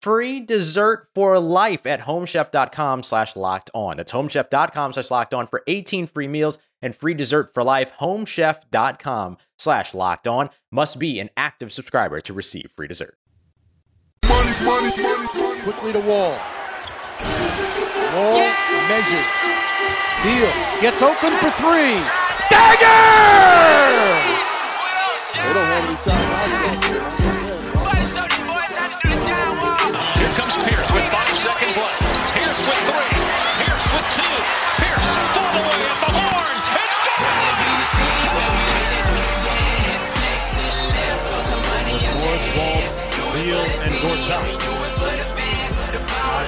free dessert for life at homechef.com slash locked on. That's homechef.com slash locked on for 18 free meals and free dessert for life. Homechef.com slash locked on must be an active subscriber to receive free dessert. Money, money, money, Quickly to Wall. Wall yeah! measures. Deal. Gets open for three. Dagger! They want any time seconds left. Pierce with three. Pierce with two. Pierce full away at the horn. It's gone. Morris, Wall, Beal, and Gortat.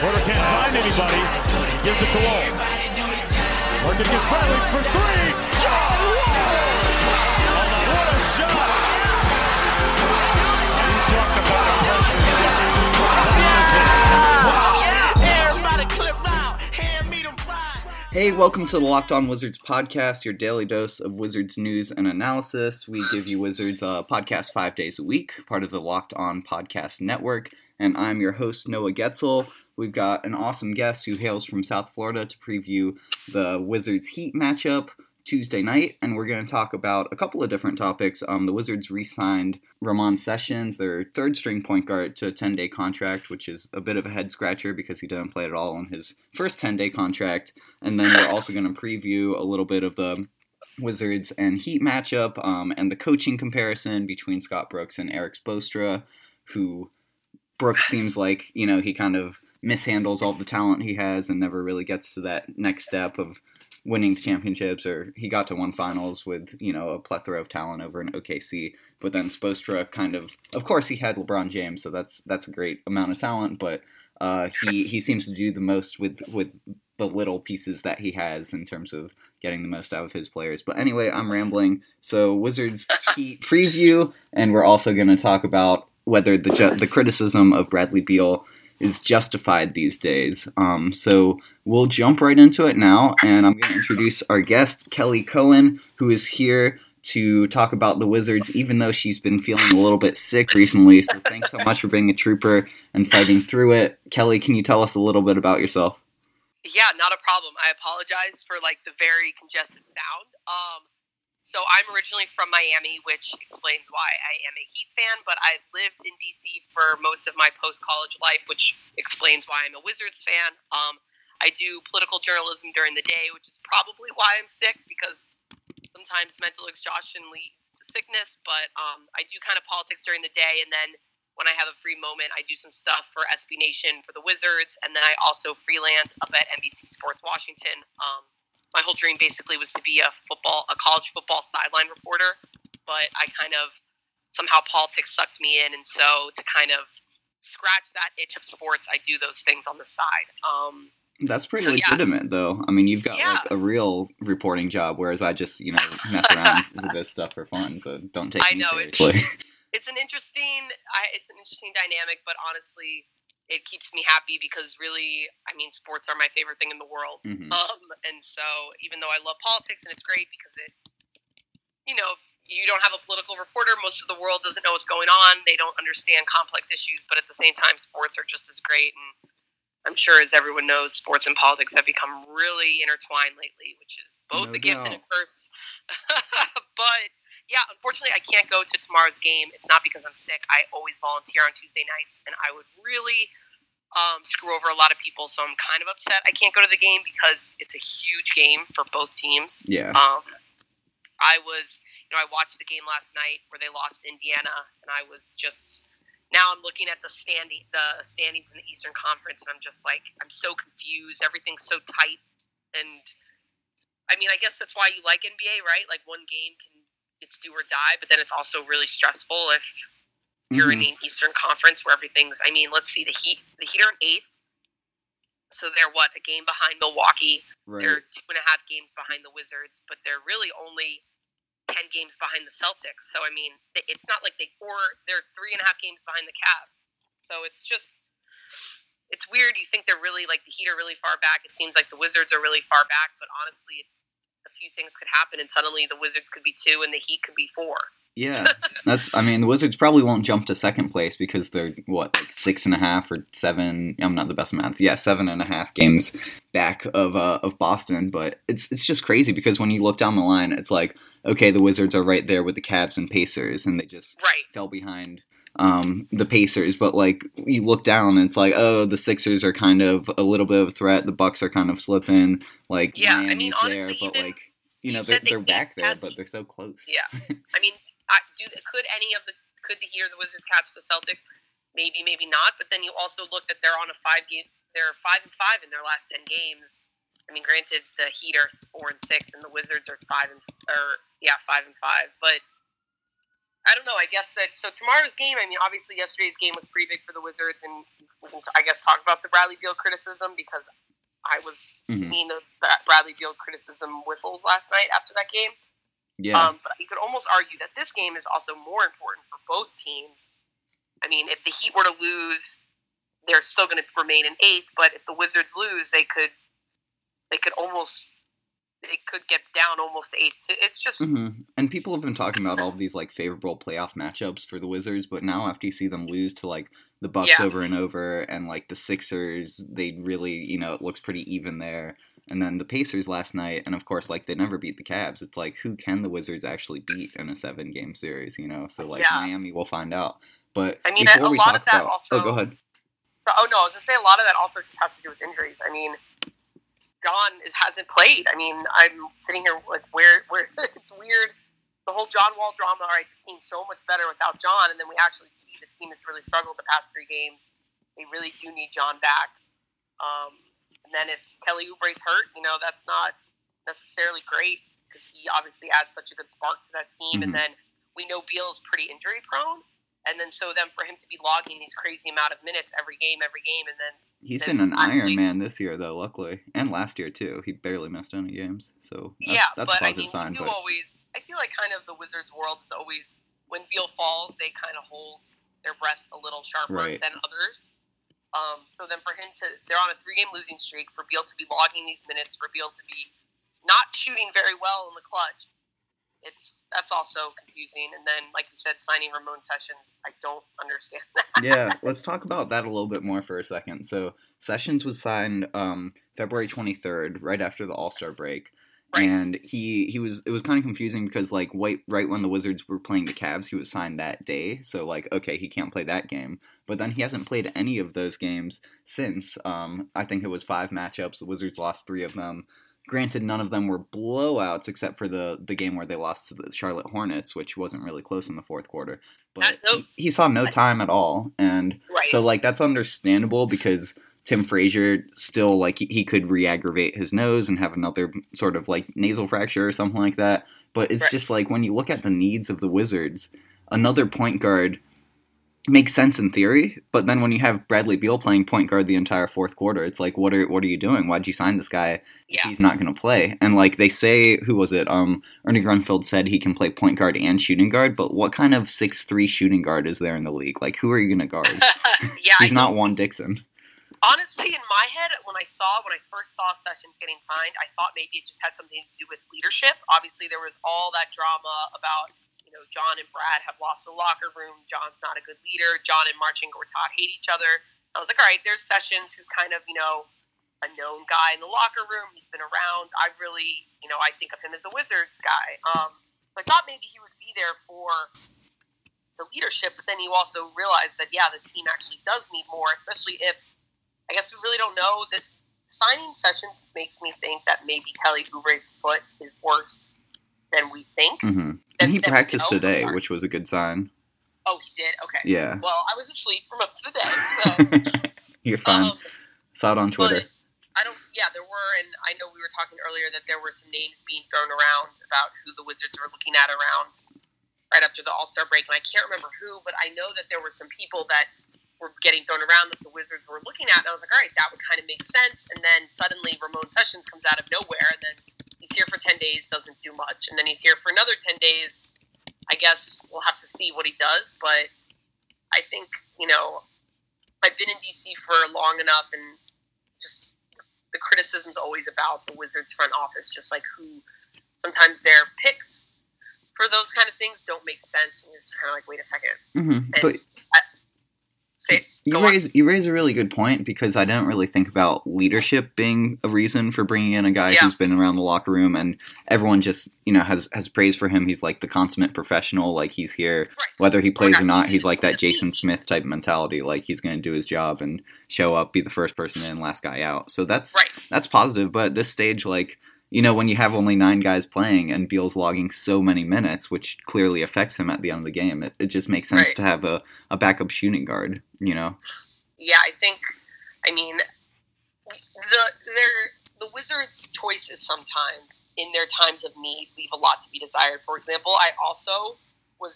Porter can't find anybody. He gives it to Wall. Working against Bradley for three. Hey, welcome to the Locked On Wizards podcast, your daily dose of Wizards news and analysis. We give you Wizards uh, podcast five days a week, part of the Locked On Podcast Network. And I'm your host, Noah Goetzel. We've got an awesome guest who hails from South Florida to preview the Wizards Heat matchup. Tuesday night, and we're going to talk about a couple of different topics. Um, the Wizards re signed Ramon Sessions, their third string point guard, to a 10 day contract, which is a bit of a head scratcher because he didn't play at all on his first 10 day contract. And then we're also going to preview a little bit of the Wizards and Heat matchup um, and the coaching comparison between Scott Brooks and Erik Spoelstra, who Brooks seems like, you know, he kind of mishandles all the talent he has and never really gets to that next step of winning championships or he got to one finals with you know a plethora of talent over in OKC but then Spoelstra kind of of course he had LeBron James so that's that's a great amount of talent but uh, he he seems to do the most with with the little pieces that he has in terms of getting the most out of his players. But anyway I'm rambling. So Wizards preview and we're also going to talk about whether the ju- the criticism of Bradley Beal is justified these days. Um, so we'll jump right into it now, and I'm going to introduce our guest, Kelly Cohen, who is here to talk about the Wizards, even though she's been feeling a little bit sick recently. So thanks so much for being a trooper and fighting through it. Kelly, can you tell us a little bit about yourself? Yeah, not a problem. I apologize for like the very congested sound. Um, so I'm originally from Miami, which explains why I am a Heat fan, but I've lived in DC for most of my post college life, which explains why I'm a Wizards fan. Um, I do political journalism during the day, which is probably why I'm sick because sometimes mental exhaustion leads to sickness. But um, I do kind of politics during the day, and then when I have a free moment, I do some stuff for SB Nation for the Wizards, and then I also freelance up at NBC Sports Washington. Um, my whole dream basically was to be a football, a college football sideline reporter, but I kind of somehow politics sucked me in, and so to kind of scratch that itch of sports, I do those things on the side. Um, that's pretty so, legitimate, yeah. though. I mean, you've got yeah. like a real reporting job, whereas I just, you know, mess around with this stuff for fun. So don't take I me know, seriously. It's, it's an interesting, I, it's an interesting dynamic, but honestly, it keeps me happy because really, I mean, sports are my favorite thing in the world. Mhm. Um, and so even though I love politics and it's great because it, you know, if you don't have a political reporter, most of the world doesn't know what's going on. They don't understand complex issues, but at the same time, sports are just as great. And I'm sure, as everyone knows, sports and politics have become really intertwined lately, which is both No a gift and a curse. but yeah, unfortunately, I can't go to tomorrow's game. It's not because I'm sick. I always volunteer on Tuesday nights, and I would really um, screw over a lot of people. So I'm kind of upset I can't go to the game because it's a huge game for both teams. Yeah. Um, I was, you know, I watched the game last night where they lost Indiana, and I was just. Now I'm looking at the standing, the standings in the Eastern Conference, and I'm just like, I'm so confused. Everything's so tight, and I mean, I guess that's why you like NBA, right? Like one game can it's do or die, but then it's also really stressful if you're Mhm. in an Eastern Conference where everything's. I mean, let's see, the Heat, the Heat are in eighth, so they're what a game behind Milwaukee. Right. They're two and a half games behind the Wizards, but they're really only ten games behind the Celtics. So I mean, it's not like they or they're three and a half games behind the Cavs. So it's just it's weird. You think they're really like the Heat are really far back. It seems like the Wizards are really far back, but honestly, a few things could happen, and suddenly the Wizards could be two and the Heat could be four. Yeah, that's. I mean, the Wizards probably won't jump to second place because they're what, like six and a half or seven. I'm not the best math. Yeah, seven and a half games back of uh, of Boston. But it's it's just crazy because when you look down the line, it's like okay, the Wizards are right there with the Cavs and Pacers, and they just Right. fell behind um, the Pacers. But like you look down, and it's like oh, the Sixers are kind of a little bit of a threat. The Bucks are kind of slipping. Like Yeah, I Miami's mean, there, honestly, but even- like you know they're, they they're back there, but they're so close. Yeah. I mean, I, do could any of the could the Heat or the Wizards catch the Celtics? Maybe, maybe not. But then you also look that they're on a five game. They're five and five in their last ten games. I mean, granted, the Heat are four and six, and the Wizards are five and or yeah, five and five. But I don't know. I guess that so tomorrow's game. I mean, obviously yesterday's game was pretty big for the Wizards, and we can, I guess talk about the Bradley Beal criticism because I was Mhm. seeing the Bradley Beal criticism whistles last night after that game. Yeah. Um, but you could almost argue that this game is also more important for both teams. I mean, if the Heat were to lose, they're still going to remain in eighth. But if the Wizards lose, they could they could almost they could get down almost to It's just hmm And people have been talking about all of these like favorable playoff matchups for the Wizards, but now after you see them lose to like the Bucks Yeah. over and over, and like the Sixers, they really you know it looks pretty even there. And then the Pacers last night, and of course like they never beat the Cavs. It's like who can the Wizards actually beat in a seven game series? You know, so like Yeah. Miami will find out. But I mean, a lot of that about, also- oh go ahead. So, Oh no, I was gonna say a lot of that also just has to do with injuries. I mean, John is, hasn't played. I mean, I'm sitting here like where where it's weird. The whole John Wall drama. All right, the team's so much better without John, and then we actually see the team has really struggled the past three games. They really do need John back. Um, and then if Kelly Oubre's hurt, you know that's not necessarily great because he obviously adds such a good spark to that team. Mhm. And then we know Beal's pretty injury prone. And then so then for him to be logging these crazy amount of minutes every game, every game, and then He's then been an Iron Man this year though, luckily, and last year too. He barely missed any games, so that's, yeah, that's but a I positive mean, sign. you But always, I feel like kind of the Wizards' world is always when Beal falls, they kind of hold their breath a little sharper Right. than others. Um, so then for him to, they're on a three-game losing streak. For Beal to be logging these minutes, for Beal to be not shooting very well in the clutch, it's that's also confusing. And then, like you said, signing Ramon Sessions, I don't understand that. yeah, let's talk about that a little bit more for a second. So Sessions was signed um, February 23rd, right after the All Star break, Right. and he he was it was kind of confusing because like right right when the Wizards were playing the Cavs, he was signed that day. So like okay, he can't play that game, but then he hasn't played any of those games since. Um, I think it was five matchups. The Wizards lost three of them. Granted, none of them were blowouts except for the the game where they lost to the Charlotte Hornets, which wasn't really close in the fourth quarter. But he, he saw no time at all, and Right. so like that's understandable because Tim Frazier still like he, he could re-aggravate his nose and have another sort of like nasal fracture or something like that. But it's Right. just like when you look at the needs of the Wizards, another point guard makes sense in theory, but then when you have Bradley Beal playing point guard the entire fourth quarter, it's like, what are what are you doing? Why'd you sign this guy Yeah. he's not going to play? And like they say, who was it? Um, Ernie Grunfeld said he can play point guard and shooting guard, but what kind of six three shooting guard is there in the league? Like, who are you going to guard? yeah, he's not Juan Dixon. honestly, in my head, when I saw when I first saw Sessions getting signed, I thought maybe it just had something to do with leadership. Obviously, there was all that drama about know John and Brad have lost the locker room. John's not a good leader. John and Marcin Gortat hate each other. I was like, all right, there's Sessions who's kind of you know a known guy in the locker room. He's been around. I really you know I think of him as a Wizards guy. Um, so I thought maybe he would be there for the leadership, but then you also realize that yeah, the team actually does need more, especially if I guess we really don't know that signing sessions makes me think that maybe Kelly Oubre's foot is worse than we think. hmm Then- And he practiced today, which was a good sign. Oh, he did. Okay. Yeah, Well, I was asleep for most of the day, so you're fine. um, Saw it on Twitter. I don't. Yeah, there were, and I know we were talking earlier that there were some names being thrown around about who the Wizards were looking at around right after the All Star break, and I can't remember who, but I know that there were some people that were getting thrown around that the Wizards were looking at, and I was like, all right, that would kind of make sense. And then suddenly Ramon Sessions comes out of nowhere, and then he's here for ten days, doesn't do much, and then he's here for another ten days. I guess we'll have to see what he does, but I think you know I've been in DC for long enough, and just the criticism's always about the Wizards front office, just like who sometimes their picks for those kind of things don't make sense, and you're just kind of like, wait a second. hmm And But I, You go on. raise you raise a really good point because I didn't really think about leadership being a reason for bringing in a guy Yeah. who's been around the locker room and everyone just you know has has praise for him. He's like the consummate professional. Like he's here Right. whether he plays or not. He's like that Jason. Smith type mentality. Like he's going to do his job and show up, be the first person in, last guy out. So that's Right. that's positive. But at this stage, like you know, when you have only nine guys playing and Beal's logging so many minutes, which clearly affects him at the end of the game, it, it just makes sense Right. to have a, a backup shooting guard. You know. yeah, I think, I mean, the their the Wizards' choices sometimes in their times of need leave a lot to be desired. For example, I also was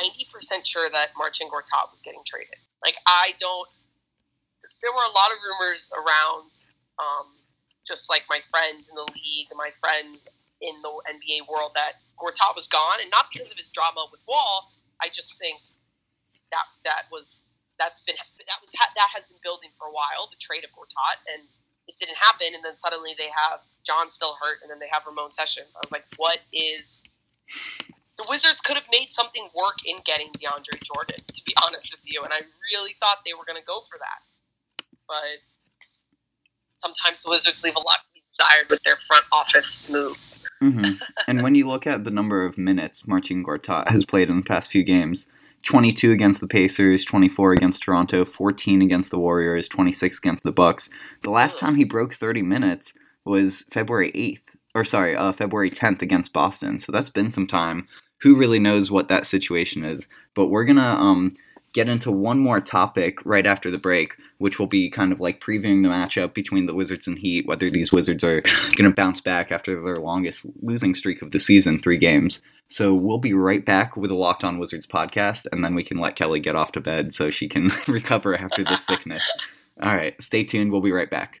ninety percent sure that Marcin Gortat was getting traded. Like I don't. There were a lot of rumors around, um, just like my friends in the league and my friends in the NBA world that Gortat was gone, and not because of his drama with Wall. I just think that that was that's been that was that has been building for a while. The trade of Gortat, and it didn't happen. And then suddenly they have John still hurt, and then they have Ramon Sessions. I was like, what is? The Wizards could have made something work in getting DeAndre Jordan, to be honest with you, and I really thought they were going to go for that. But sometimes the Wizards leave a lot to be desired with their front office moves. hmm and when you look at the number of minutes Marcin Gortat has played in the past few games, 22 against the Pacers, 24 against Toronto, 14 against the Warriors, 26 against the Bucks. The last time he broke 30 minutes was February 8th, or sorry, uh, February 10th against Boston. So that's been some time. Who really knows what that situation is? But we're gonna um, get into one more topic right after the break, which will be kind of like previewing the matchup between the Wizards and Heat, whether these Wizards are going to bounce back after their longest losing streak of the season, three games. So we'll be right back with a Locked On Wizards podcast, and then we can let Kelly get off to bed so she can recover after this sickness. All right, stay tuned. We'll be right back.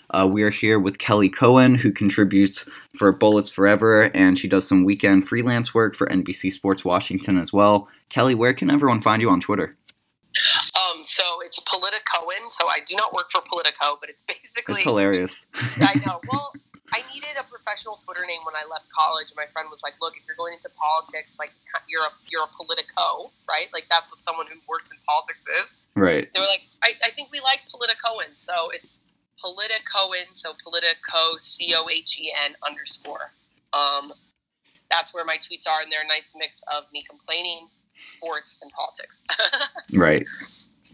Uh, we are here with Kelly Cohen, who contributes for Bullets Forever, and she does some weekend freelance work for NBC Sports Washington as well. Kelly, where can everyone find you on Twitter? Um, so it's Politicoen. So I do not work for Politico, but it's basically. It's hilarious. I know. Well, I needed a professional Twitter name when I left college, and my friend was like, "Look, if you're going into politics, like you're a you're a Politico, right? Like that's what someone who works in politics is." Right. They were like, I, I think we like Politicoen. So it's Politicoen, so Politico, C O H E N underscore. Um, that's where my tweets are, and they're a nice mix of me complaining, sports, and politics. right.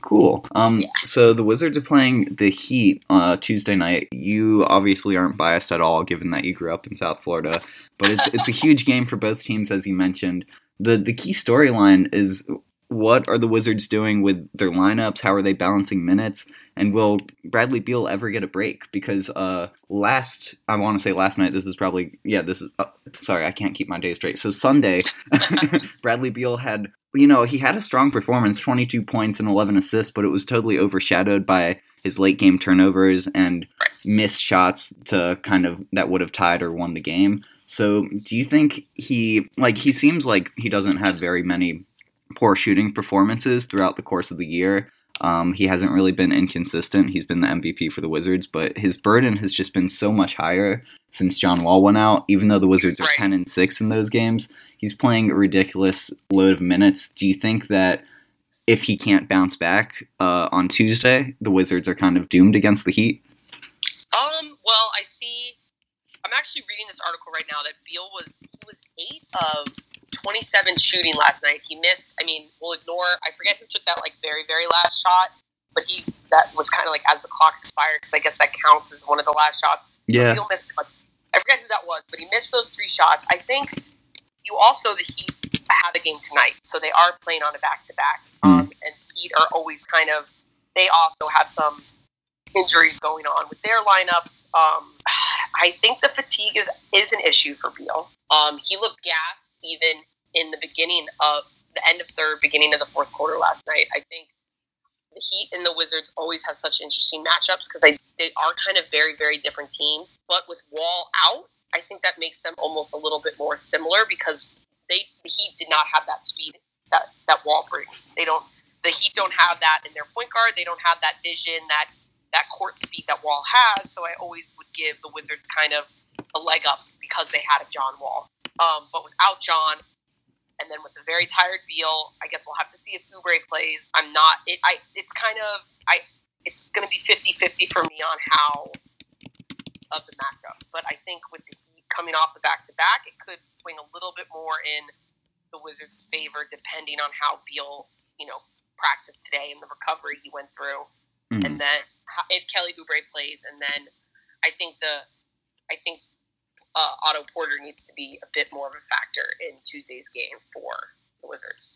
Cool. Um, yeah. So the Wizards are playing the Heat uh, Tuesday night. You obviously aren't biased at all, given that you grew up in South Florida. But it's it's a huge game for both teams, as you mentioned. the The key storyline is what are the Wizards doing with their lineups? How are they balancing minutes? And will Bradley Beal ever get a break? Because uh, last, I want to say last night, this is probably, yeah, this is, uh, sorry, I can't keep my day straight. So Sunday, Bradley Beal had, you know, he had a strong performance 22 points and 11 assists, but it was totally overshadowed by his late game turnovers and missed shots to kind of, that would have tied or won the game. So do you think he, like, he seems like he doesn't have very many poor shooting performances throughout the course of the year. Um, he hasn't really been inconsistent. He's been the MVP for the Wizards, but his burden has just been so much higher since John Wall went out. Even though the Wizards are ten and six in those games, he's playing a ridiculous load of minutes. Do you think that if he can't bounce back uh, on Tuesday, the Wizards are kind of doomed against the Heat? Um. Well, I see. I'm actually reading this article right now that Beal was he was eight of 27 shooting last night. He missed. I mean, we'll ignore. I forget who took that like very very last shot, but he that was kind of like as the clock expired because I guess that counts as one of the last shots. Yeah. So missed, I forget who that was, but he missed those three shots. I think you also the Heat have a game tonight, so they are playing on a back to back. Um, and Heat are always kind of. They also have some injuries going on with their lineups. Um, I think the fatigue is is an issue for Beal. Um, he looked gassed even in the beginning of the end of third, beginning of the fourth quarter last night. I think the Heat and the Wizards always have such interesting matchups because they, they are kind of very, very different teams. But with Wall out, I think that makes them almost a little bit more similar because they the Heat did not have that speed that, that Wall brings. They don't the Heat don't have that in their point guard. They don't have that vision, that that court speed that Wall has. So I always would give the Wizards kind of a leg up because they had a John Wall. Um, but without John, and then with a very tired Beal, I guess we'll have to see if Oubre plays. I'm not. It, I. It's kind of. I. It's going to be 50-50 for me on how of the matchup. But I think with the Heat coming off the back to back, it could swing a little bit more in the Wizards' favor, depending on how Beal, you know, practiced today and the recovery he went through, mm-hmm. and then if Kelly Oubre plays, and then I think the. I think uh, Otto Porter needs to be a bit more of a factor in Tuesday's game for the Wizards.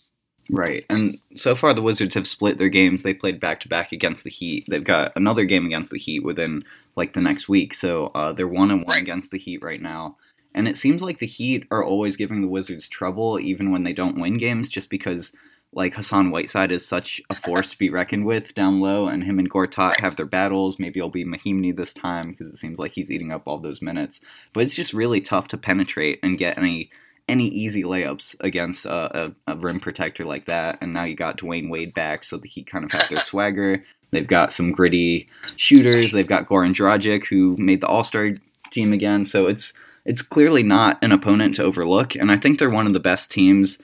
Right. And so far, the Wizards have split their games. They played back to back against the Heat. They've got another game against the Heat within like the next week. So uh, they're one and one against the Heat right now. And it seems like the Heat are always giving the Wizards trouble, even when they don't win games, just because like Hassan Whiteside is such a force to be reckoned with down low, and him and Gortat have their battles. Maybe it'll be Mahinmi this time because it seems like he's eating up all those minutes. But it's just really tough to penetrate and get any any easy layups against a, a, a rim protector like that. And now you got Dwyane Wade back, so he kind of have their swagger. They've got some gritty shooters. They've got Goran Dragic, who made the All Star team again. So it's it's clearly not an opponent to overlook. And I think they're one of the best teams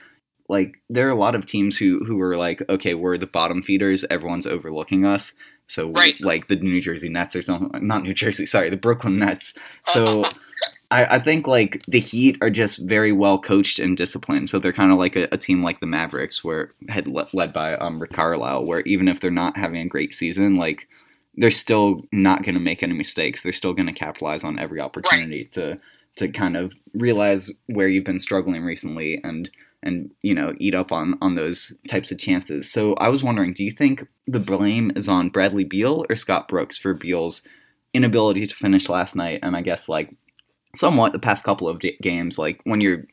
like there are a lot of teams who who are like, okay, we're the bottom feeders, everyone's overlooking us. So right. like the New Jersey Nets or something, not New Jersey, sorry, the Brooklyn Nets. So I, I, think like the Heat are just very well coached and disciplined. So they're kind of like a, a, team like the Mavericks, where had le- led by um, Rick Carlisle, where even if they're not having a great season, like they're still not going to make any mistakes. They're still going to capitalize on every opportunity right. to to kind of realize where you've been struggling recently and and you know eat up on on those types of chances. So I was wondering, do you think the blame is on Bradley Beal or Scott Brooks for Beal's inability to finish last night? And I guess like somewhat the past couple of games, like when you're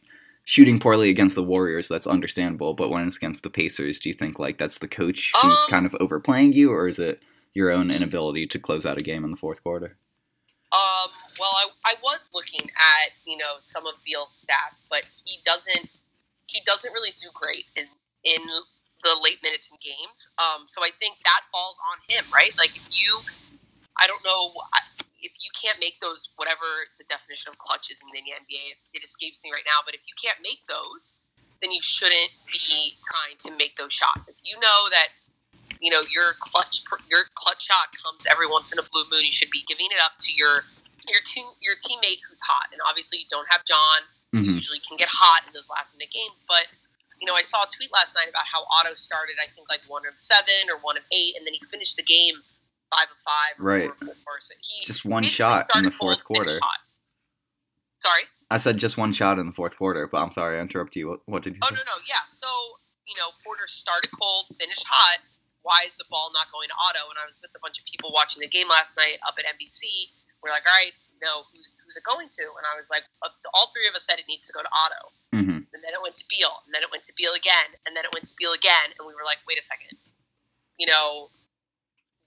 shooting poorly against the Warriors, that's understandable. But when it's against the Pacers, do you think like that's the coach who's um, kind of overplaying you, or is it your own inability to close out a game in the fourth quarter? Um, well, I, I was looking at you know some of Beal's stats, but he doesn't he doesn't really do great in in the late minutes in games. Um, so I think that falls on him, right? Like if you, I don't know if you can't make those whatever the definition of clutch is in the NBA. It escapes me right now, but if you can't make those, then you shouldn't be trying to make those shots. If you know that you know your clutch your clutch shot comes every once in a blue moon, you should be giving it up to your your team your teammate who's hot. And obviously, you don't have John. Mm-hmm. Usually, can get hot in those last minute games, but you know, I saw a tweet last night about how Otto started, I think, like one of seven or one of eight, and then he finished the game five of five. right. Four, four. So he just one shot in the fourth quarter. Sorry. I said just one shot in the fourth quarter, but I'm sorry I interrupted you. What, what did you? Oh say? no no yeah. So you know Porter started cold, finished hot. Why is the ball not going to Otto? And I was with a bunch of people watching the game last night up at NBC. We're like, all right, no, who's, who's it going to? And I was like, uh, all three of us said it needs to go to Otto. Mm-hmm. And then it went to Beal, and then it went to Beal again, and then it went to Beal again, and we were like, wait a second, you know,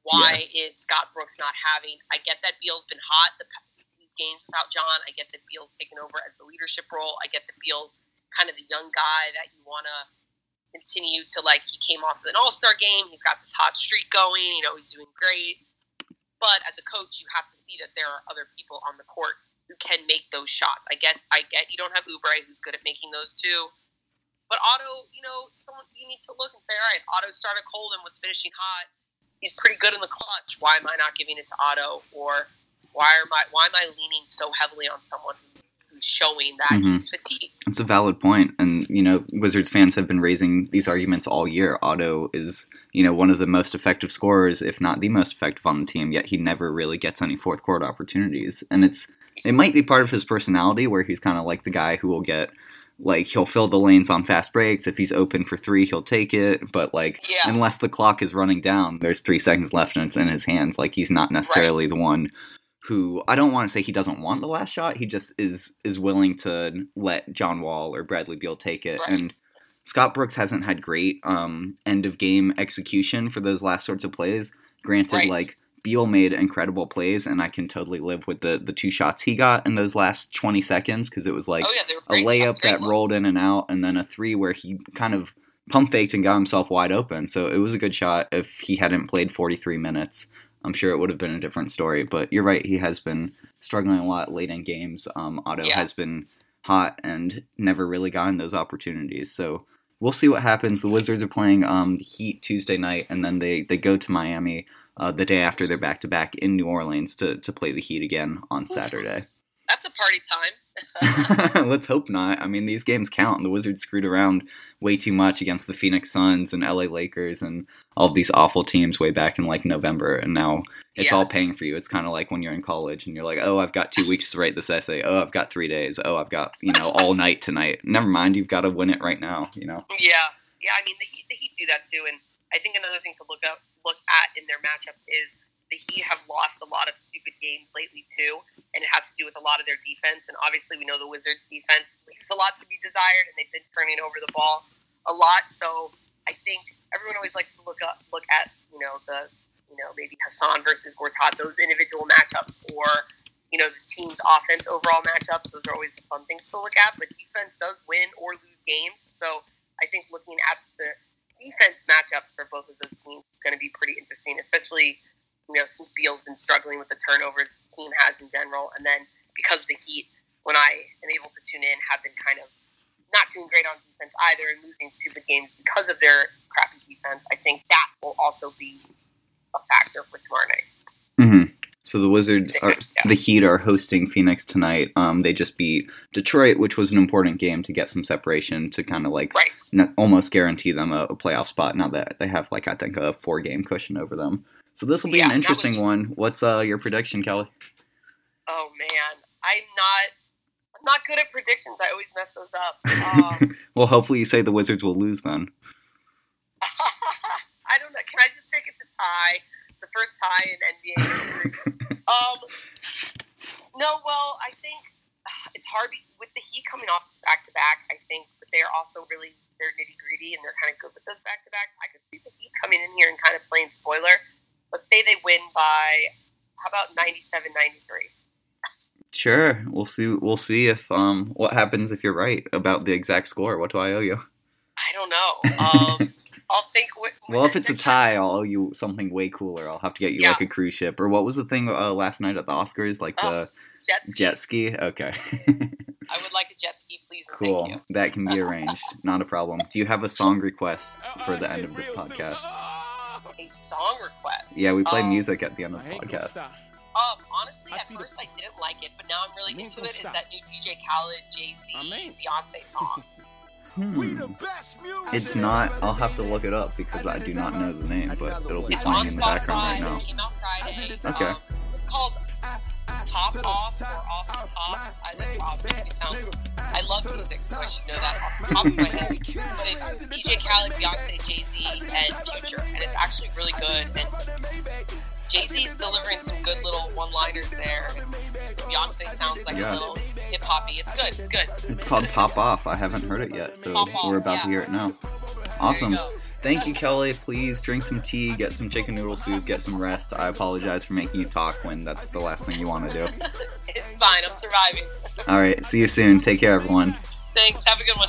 why yeah. is Scott Brooks not having? I get that Beal's been hot the games without John. I get that Beal's taken over as the leadership role. I get that Beal's kind of the young guy that you want to continue to like. He came off of an All Star game. He's got this hot streak going. You know, he's doing great. But as a coach, you have to see that there are other people on the court can make those shots. I get, I get, you don't have Oubre who's good at making those too. But Otto, you know, you need to look and say, all right, Otto started cold and was finishing hot. He's pretty good in the clutch. Why am I not giving it to Otto? Or why am I why am I leaning so heavily on someone who's showing that mm-hmm. he's fatigued? It's a valid point, and you know, Wizards fans have been raising these arguments all year. Otto is you know one of the most effective scorers, if not the most effective on the team. Yet he never really gets any fourth quarter opportunities, and it's it might be part of his personality where he's kind of like the guy who will get like he'll fill the lanes on fast breaks if he's open for three he'll take it but like yeah. unless the clock is running down there's three seconds left and it's in his hands like he's not necessarily right. the one who I don't want to say he doesn't want the last shot. He just is is willing to let John Wall or Bradley Beal take it. Right. And Scott Brooks hasn't had great um, end of game execution for those last sorts of plays. Granted, right. like Beal made incredible plays, and I can totally live with the the two shots he got in those last twenty seconds because it was like oh, yeah, a layup that rolled in and out, and then a three where he kind of pump faked and got himself wide open. So it was a good shot if he hadn't played forty three minutes. I'm sure it would have been a different story. But you're right, he has been struggling a lot late in games. Um, Otto yeah. has been hot and never really gotten those opportunities. So we'll see what happens. The Wizards are playing um, the Heat Tuesday night, and then they, they go to Miami uh, the day after they're back to back in New Orleans to, to play the Heat again on Saturday. That's a party time. Let's hope not. I mean, these games count. The Wizards screwed around way too much against the Phoenix Suns and LA Lakers and all of these awful teams way back in like November, and now it's yeah. all paying for you. It's kind of like when you're in college and you're like, oh, I've got two weeks to write this essay. Oh, I've got three days. Oh, I've got you know all night tonight. Never mind, you've got to win it right now. You know. Yeah, yeah. I mean, the Heat, the Heat do that too, and I think another thing to look up look at in their matchup is the Heat have lost a lot of stupid games lately too, and it has to do with a lot of their defense. And obviously, we know the Wizards' defense leaves a lot to be desired, and they've been turning over the ball a lot. So I think everyone always likes to look up, look at you know the you know maybe Hassan versus Gortat, those individual matchups, or you know the team's offense overall matchups. Those are always the fun things to look at. But defense does win or lose games, so I think looking at the defense matchups for both of those teams is going to be pretty interesting, especially you know, since Beal's been struggling with the turnovers the team has in general, and then because of the Heat, when I am able to tune in, have been kind of not doing great on defense either and losing stupid games because of their crappy defense. I think that will also be a factor for tomorrow night. Mm-hmm. So the Wizards, are, yeah. the Heat are hosting Phoenix tonight. Um, they just beat Detroit, which was an important game to get some separation to kind of like right. n- almost guarantee them a, a, playoff spot. Now that they have like I think a four game cushion over them. So this will be yeah, an interesting was... one. What's uh, your prediction, Kelly? Oh man, I'm not. I'm not good at predictions. I always mess those up. Um, well, hopefully you say the Wizards will lose then. I don't know. Can I just pick it to tie? The first tie in NBA history. um, no, well, I think it's hard with the Heat coming off this back to back. I think, but they are also really they're nitty gritty and they're kind of good with those back to backs. I could see the Heat coming in here and kind of playing spoiler let's say they win by how about 97 93? Sure, we'll see. We'll see if um what happens if you're right about the exact score. What do I owe you? I don't know. Um, I'll think. With, Well, if it's a tie, I'll owe you something way cooler. I'll have to get you Yeah. like a cruise ship or what was the thing uh, last night at the Oscars? Like Oh, the jet ski. jet ski. Okay, I would like a jet ski, please. Cool. Thank you. That can be arranged. Not a problem. Do you have a song request for the end of this podcast? A song request. Yeah, we play Um, music at the end of the podcast. Um, honestly, at first I didn't like it, but now I'm really into it. Is that new DJ Khaled, Jay Z, Beyonce song? Hmm. It's not. I'll have to look it up because I do not know the name, but it'll be playing in the background right now. It came out Friday. Okay. Um, it's called Top Off or Off the Top. I, that obviously sounds. I love music, so I should know that off the top of my head. But it's DJ Khaled, Beyonce, Jay Z, and Future, and it's actually really good. And Jay Z's delivering some good little one-liners there. And Beyonce sounds like Yeah. a little hip hoppy. It's good. It's good. It's called Top Off. I haven't heard it yet, so Top we're about to hear it now. Awesome. Go. Thank you, Kelly. Please drink some tea, get some chicken noodle soup, get some rest. I apologize for making you talk when that's the last thing you want to do. It's fine. I'm surviving. All right, see you soon. Take care, everyone. Thanks. Have a good one.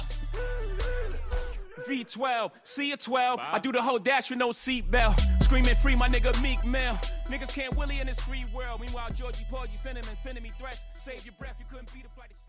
V12, see a 12. I do the whole dash with no seatbelt. Screaming free, my nigga Meek Mill. Niggas can't Willie in this free world. Meanwhile, Georgie Porgy sending and sending me threats. Save your breath, you couldn't beat a flight of steps.